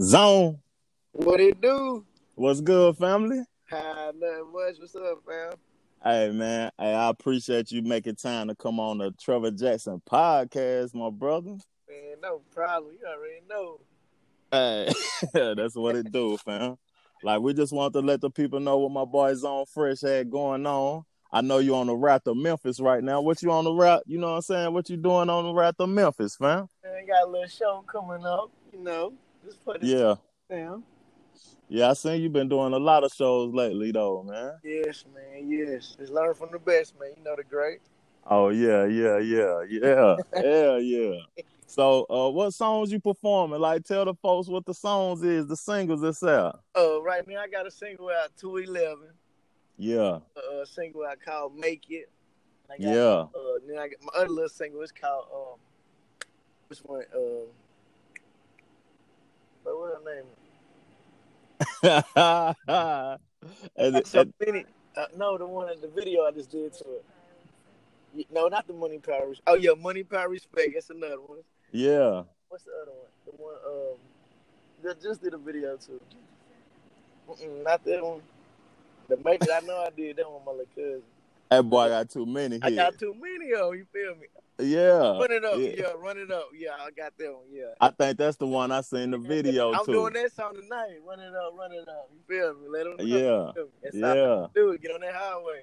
Zone. What it do? What's good, family? Hi, nothing much. What's up, fam? Hey man, hey, I appreciate you making time to come on the Trevor Jackson podcast, my brother. Man, no problem. You already know. Hey, that's what it do, fam. Like we just want to let the people know what my boy Zone Fresh had going on. I know you on the route to Memphis right now. What you on the route? You know what I'm saying? What you doing on the route to Memphis, fam? Man, got a little show coming up. You know, just put it Yeah. down. Yeah, I seen you been doing a lot of shows lately though, man. Yes, man. Yes. Just learn from the best, man. You know the great. Oh yeah, yeah, yeah, yeah, yeah, yeah. So, uh, what songs you performing? Like, tell the folks what the songs is, the singles that's out. Uh, right now I got a single out two eleven. Yeah, Uh, a single out called Make It. I got, yeah. Uh, then I got my other little single. It's called um, which one? Um, but what her name? and, and- many. Uh, no, the one in the video I just did to it. No, not the money power. Oh yeah, money power respect. That's another one. yeah, What's the other one? The one um that just did a video to. Mm-mm, not that one. The make it. I know I did that one. My little cousin. That boy got too many I hits. got too many of 'em, You feel me? yeah, Run it up. yeah. Yeah. run it up. Yeah, I got that one. Yeah. I think that's the one I seen the video I'm too. doing that song tonight. Run it up. Run it up. You feel me? Let them know. Yeah? That's yeah. I do it. Get on that highway.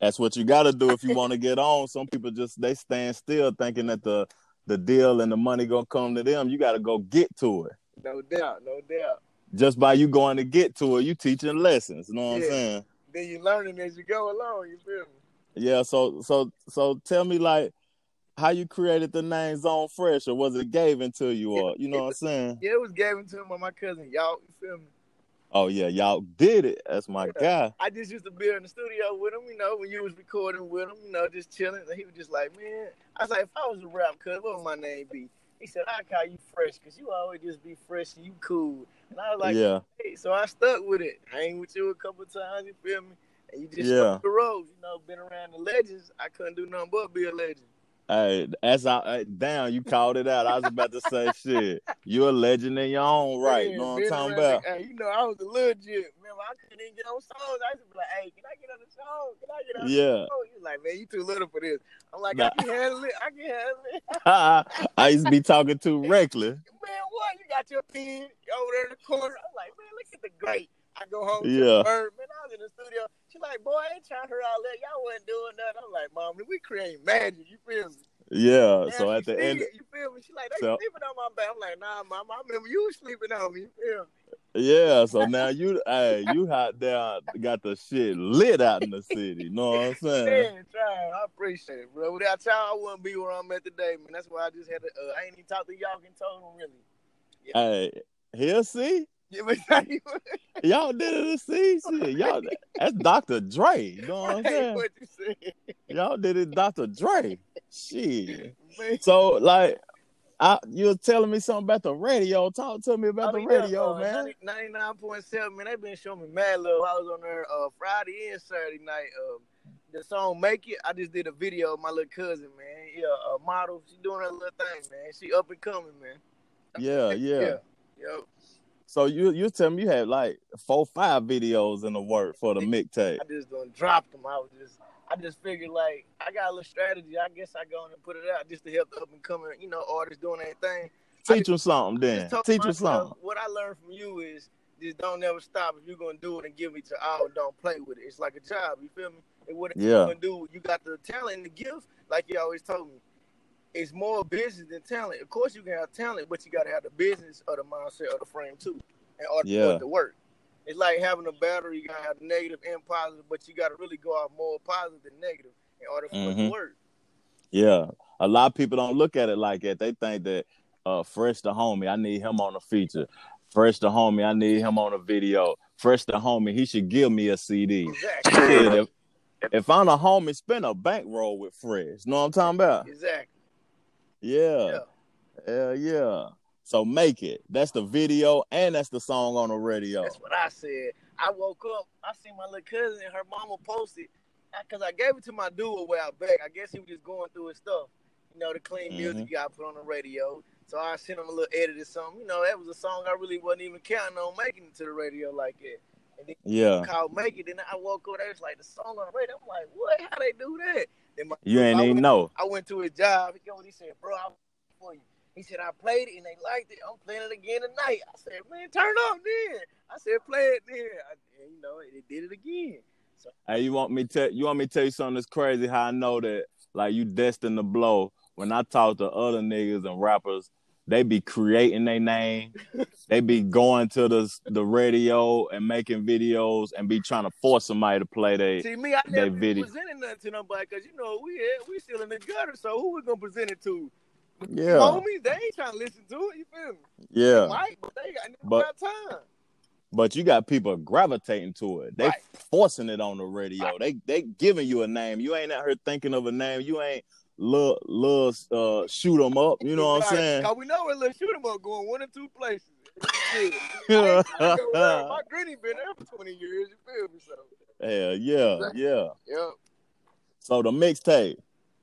That's what you got to do if you want to get on. Some people just they stand still thinking that the the deal and the money gonna come to them. You got to go get to it. No doubt. No doubt. Just by you going to get to it, you teaching lessons. You know what I'm saying? Then you're learning as you go along. You feel me? Yeah. So so so tell me like how you created the name Zone Fresh, or was it given to you, or you know what I'm saying? Yeah, it was given to him by my cousin. Y'all, you feel me? Oh yeah, y'all did it. That's my guy. I just used to be in the studio with him, you know, when you was recording with him, you know, just chilling. And he was just like, man, I was like, if I was a rap, cuz, what would my name be? He said, I call you fresh, because you always just be fresh and you cool. And I was like, yeah, hey, so I stuck with it. Hang with you a couple times, you feel me? And you just Yeah. stuck the road, you know, been around the legends. I couldn't do nothing but be a legend. Hey, as I down, you called it out. I was about to say shit. You're a legend in your own right. You know what I'm talking about? hey, you know, I was a legit. Remember, I couldn't even get on songs. I used to be like, hey, can I get on the song? Can I get on Yeah. the song? Was like, man, you too little for this. I'm like, Nah. I can handle it. I can handle it. I used to be talking too reckless. man, what? You got your pen over there in the corner. I'm like, man, look at the great. I go home to Yeah. the bird. Man, I was in the studio. She like, boy, I ain't trying to hear all that. Y'all wasn't doing nothing. I'm like, mom, we create magic. You feel me? Yeah. Now So at the end, it, you feel me? She like, they So- sleeping on my back. I'm like, nah, mom, I remember you was sleeping on me. You feel me? yeah. So now you, hey, you out there got the shit lit out in the city. Know what I'm saying? Man, trying. I appreciate it, bro. Without y'all, I wouldn't be where I'm at today, man. That's why I just had to. Uh, I ain't even talked to y'all told them really. Hey, he'll see. Yeah, but you Y'all did it to see shit. Y'all, that's Dr. Dre. You know what I'm saying? What you said. Y'all did it, Dr. Dre. Shit. man. So like, I, you were telling me something about the radio. Talk to me about Oh, the radio, uh, man. 99.7, man. They been showing me mad love. I was on there uh, Friday and Saturday night. Um, the song "Make It." I just did a video of my little cousin, man. Yeah, a model. She doing her little thing, man. She up and coming, man. Yeah, yeah. Yeah. Yo, So you you tell me you had like four, five videos in the work for the mixtape. I just done dropped them. I was just, I just figured like I got a little strategy. I guess I go and put it out just to help the up and coming, you know, artists doing their thing. Teach them something then. Teach them something. What I learned from you is just don't ever stop. If you're gonna do it and give it to all, don't play with it. It's like a job. You feel me? And what Yeah. you're gonna do, you got the talent and the gift, like you always told me. It's more business than talent. Of course, you can have talent, but you gotta have the business or the mindset or the frame too, in order Yeah. to work. It's like having a battery. You gotta have negative and positive, but you gotta really go out more positive than negative in order for it Mhm. to work. Yeah. A lot of people don't look at it like that. They think that uh Fresh the homie, I need him on a feature. Fresh the homie, I need him on a video. Fresh the homie, he should give me a CD. Exactly. If, if I'm a homie, spend a bankroll with Fresh. Know what I'm talking about? Exactly. Yeah. Yeah, yeah. So make it. That's the video and that's the song on the radio. That's what I said. I woke up, I seen my little cousin and her mama posted because I gave it to my dude a while back. I guess he was just going through his stuff. You know, the clean Mhm. music you got put on the radio. So I sent him a little edit or something. You know, that was a song I really wasn't even counting on making it to the radio like that. And then Yeah. called Make It. Then I woke up there, it's like the song on the radio. I'm like, what? How they do that? Then my, You ain't I even went, know. I went to his job. He came, he said, bro, I'm for you. He said, I played it and they liked it. I'm playing it again tonight. I said, man, turn up then. I said, play it then. I, and, you know, it did it again. So Hey, you want me tell you want me to tell you something that's crazy? How I know that like you destined to blow. When I talk to other niggas and rappers, they be creating their name. they be going to the the radio and making videos and be trying to force somebody to play they. see me, I they never video. presented nothing to nobody because you know we had, we still in the gutter. So who we gonna present it to? Yeah, Homies, they ain't trying to listen to it. You feel me? yeah. Might, but they got, But- got time. But you got people gravitating to it. They Right. forcing it on the radio. They they giving you a name. You ain't out here thinking of a name. You ain't little little uh shoot 'em up. You know what I'm saying? Cause we know where little shoot 'em up going one or two places. Shit. I ain't tryna go around. My granny been there for 20 years. You feel me? So, Hell yeah, yeah. yeah. So the mixtape.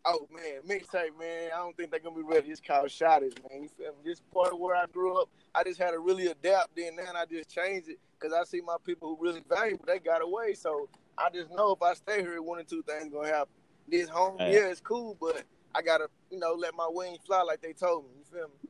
Oh man, mixtape, man. I don't think they're gonna be ready. It's called Shotters, man. You feel me? This part of where I grew up, I just had to really adapt. Then now I just changed it because I see my people who really valuable. They got away, so I just know if I stay here, one or two things gonna happen. This home, Hey. yeah, it's cool, but I gotta, you know, let my wings fly like they told me. You feel me?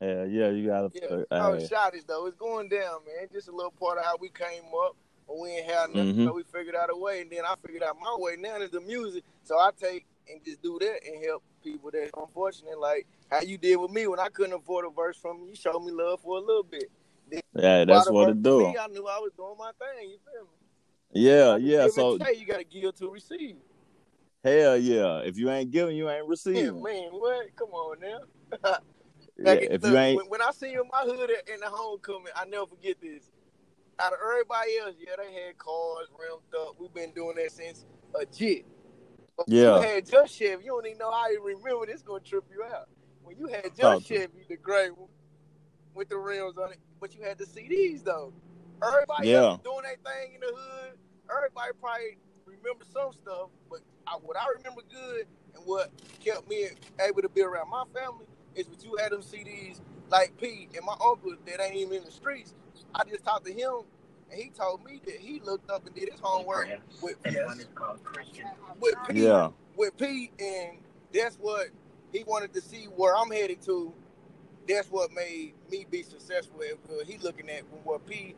Hell yeah, you gotta. Yeah. uh, oh, Shotters though, it's going down, man. Just a little part of how we came up. When we ain't had nothing, Mhm. so we figured out a way, and then I figured out my way. Now is the music, so I take and just do that and help people that's unfortunate, like how you did with me when I couldn't afford a verse from you. You showed me love for a little bit. yeah, that's what it do. Me, I knew I was doing my thing. You feel me? Yeah, yeah. So you gotta give to receive. Hell yeah. If you ain't giving, you ain't Yeah, receiving. man, what? Come on now. Yeah, if look, you ain't, when, when I see you in my hood in the homecoming, I never forget this. Out of everybody else, yeah, they had cars rimmed up. We've been doing that since a jit. But when Yeah. you had just Chevy, you don't even know how you remember this gonna trip you out. When you had just me. Chevy, the gray one with the rims on it, but you had the CDs though. Everybody Yeah. else doing that thing in the hood. Everybody probably remember some stuff, but I, what I remember good and what kept me able to be around my family is what you had them CDs like P and my uncle that ain't even in the streets. I just talked to him and he told me that he looked up and did his homework with, with P yeah, with P and that's what he wanted to see where I'm headed to. That's what made me be successful. Because uh, he looking at what P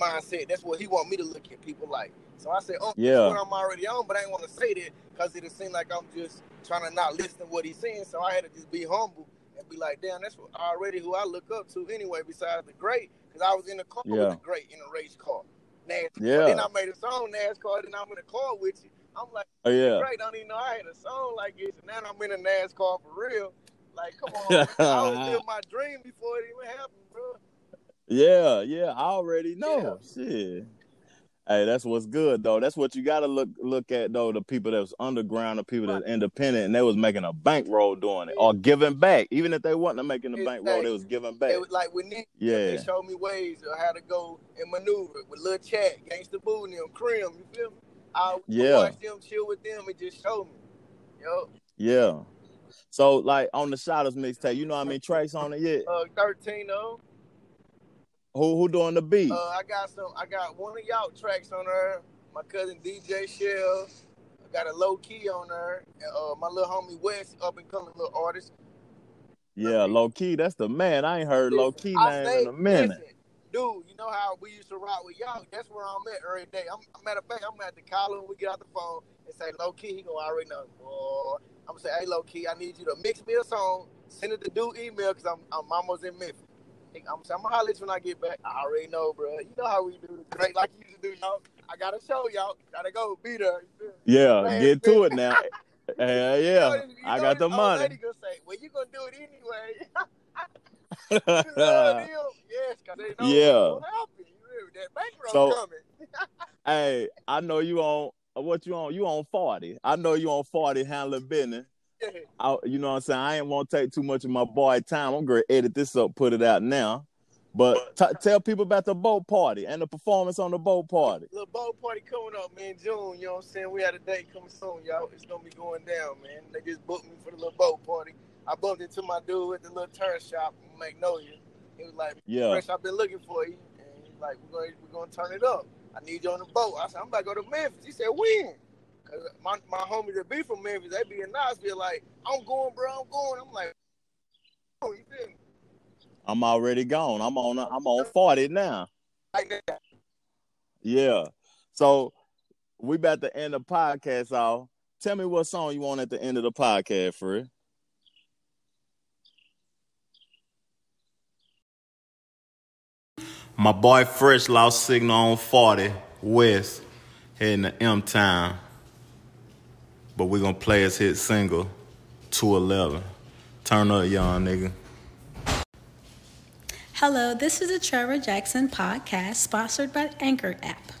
mindset. That's what he want me to look at people like. So I said, oh, Yeah. what I'm already on, but I ain't want to say that because it seemed like I'm just trying to not listen to what he's saying. So I had to just be humble and be like, damn, that's what, already who I look up to anyway. Besides the great, because I was in the car Yeah. with the great in a race car. NASCAR. Yeah. Then I made a song NASCAR. Then I'm in the car with you. I'm like oh yeah. great. I don't even know I had a song like this, and now I'm in a NASCAR for real. Like, come on, I was living my dream before it even happened, bro. Yeah, yeah, I already know. Shit. Hey, that's what's good though. That's what you gotta look look at though. The people that was underground, the people that's independent, and they was making a bankroll doing it or giving back. Even if they wasn't making a bankroll, they was giving back. It was like with Nick, Yeah, they showed me ways of how to go and maneuver with Lil Chat, Gangsta Boo, and them, Crim. You feel me? I Yeah. watch them, chill with them, and just show me. Yo, yeah. So like on the Shotters mixtape, you know how many tracks on it yet? uh, 13 though. Who who doing the beat? Uh, I got some. I got one of y'all tracks on her. My cousin DJ Shell. I got a low key on her. And, uh, my little homie West, up and coming little artist. yeah, low key. That's the man. I ain't heard low key name in a minute. listen, dude, you know how we used to rock with y'all? That's where I'm at every day. I'm, matter of fact, I'm at the call when we get out the phone and say, low key, he gonna already know. Boy, I'm gonna say, hey, low key, I need you to mix me a song, send it to dude email because I'm, I'm almost in Memphis. I'm I'm gonna holler when I get back. I already know, bro. You know how we do the great like you used to do, y'all. I gotta show y'all. Gotta go be there. You feel me? Yeah, Man, get to it now. You yeah, know you I got the money. Lady gonna say, well, you gonna do it anyway. You love them? Yes, because they know Yeah. what's gonna happen. You feel me? That bankroll So- coming. hey, I know you on what you on. You on forty. I know you on forty handling business. I, you know what I'm saying? I ain't want to take too much of my boy time. I'm going to edit this up, put it out now. But t- tell people about the boat party and the performance on the boat party. Little boat party coming up, man, June. You know what I'm saying? We had a date coming soon, y'all. It's gonna be going down, man. They just booked me for the little boat party. I bumped into my dude at the little turn shop in Magnolia. He was like, Yeah. Fresh, I've been looking for you. And he's like, we're going we're gonna turn it up. I need you on the boat. I said, I'm about to go to Memphis. He said, when? Cause my, my homies that be from Memphis, they be in Knoxville like, I'm going, bro, I'm going. I'm like, oh, you feel me? I'm already gone. I'm on. I'm on forty now. Like that. Yeah. So we about to end the podcast off. Tell me what song you want at the end of the podcast, Fred. My boy Fresh lost signal on 40 West heading to M Town. But we're gonna play his hit single 211. Turn up, young nigga. Hello, this is the Trevor Jackson podcast sponsored by Anchor app.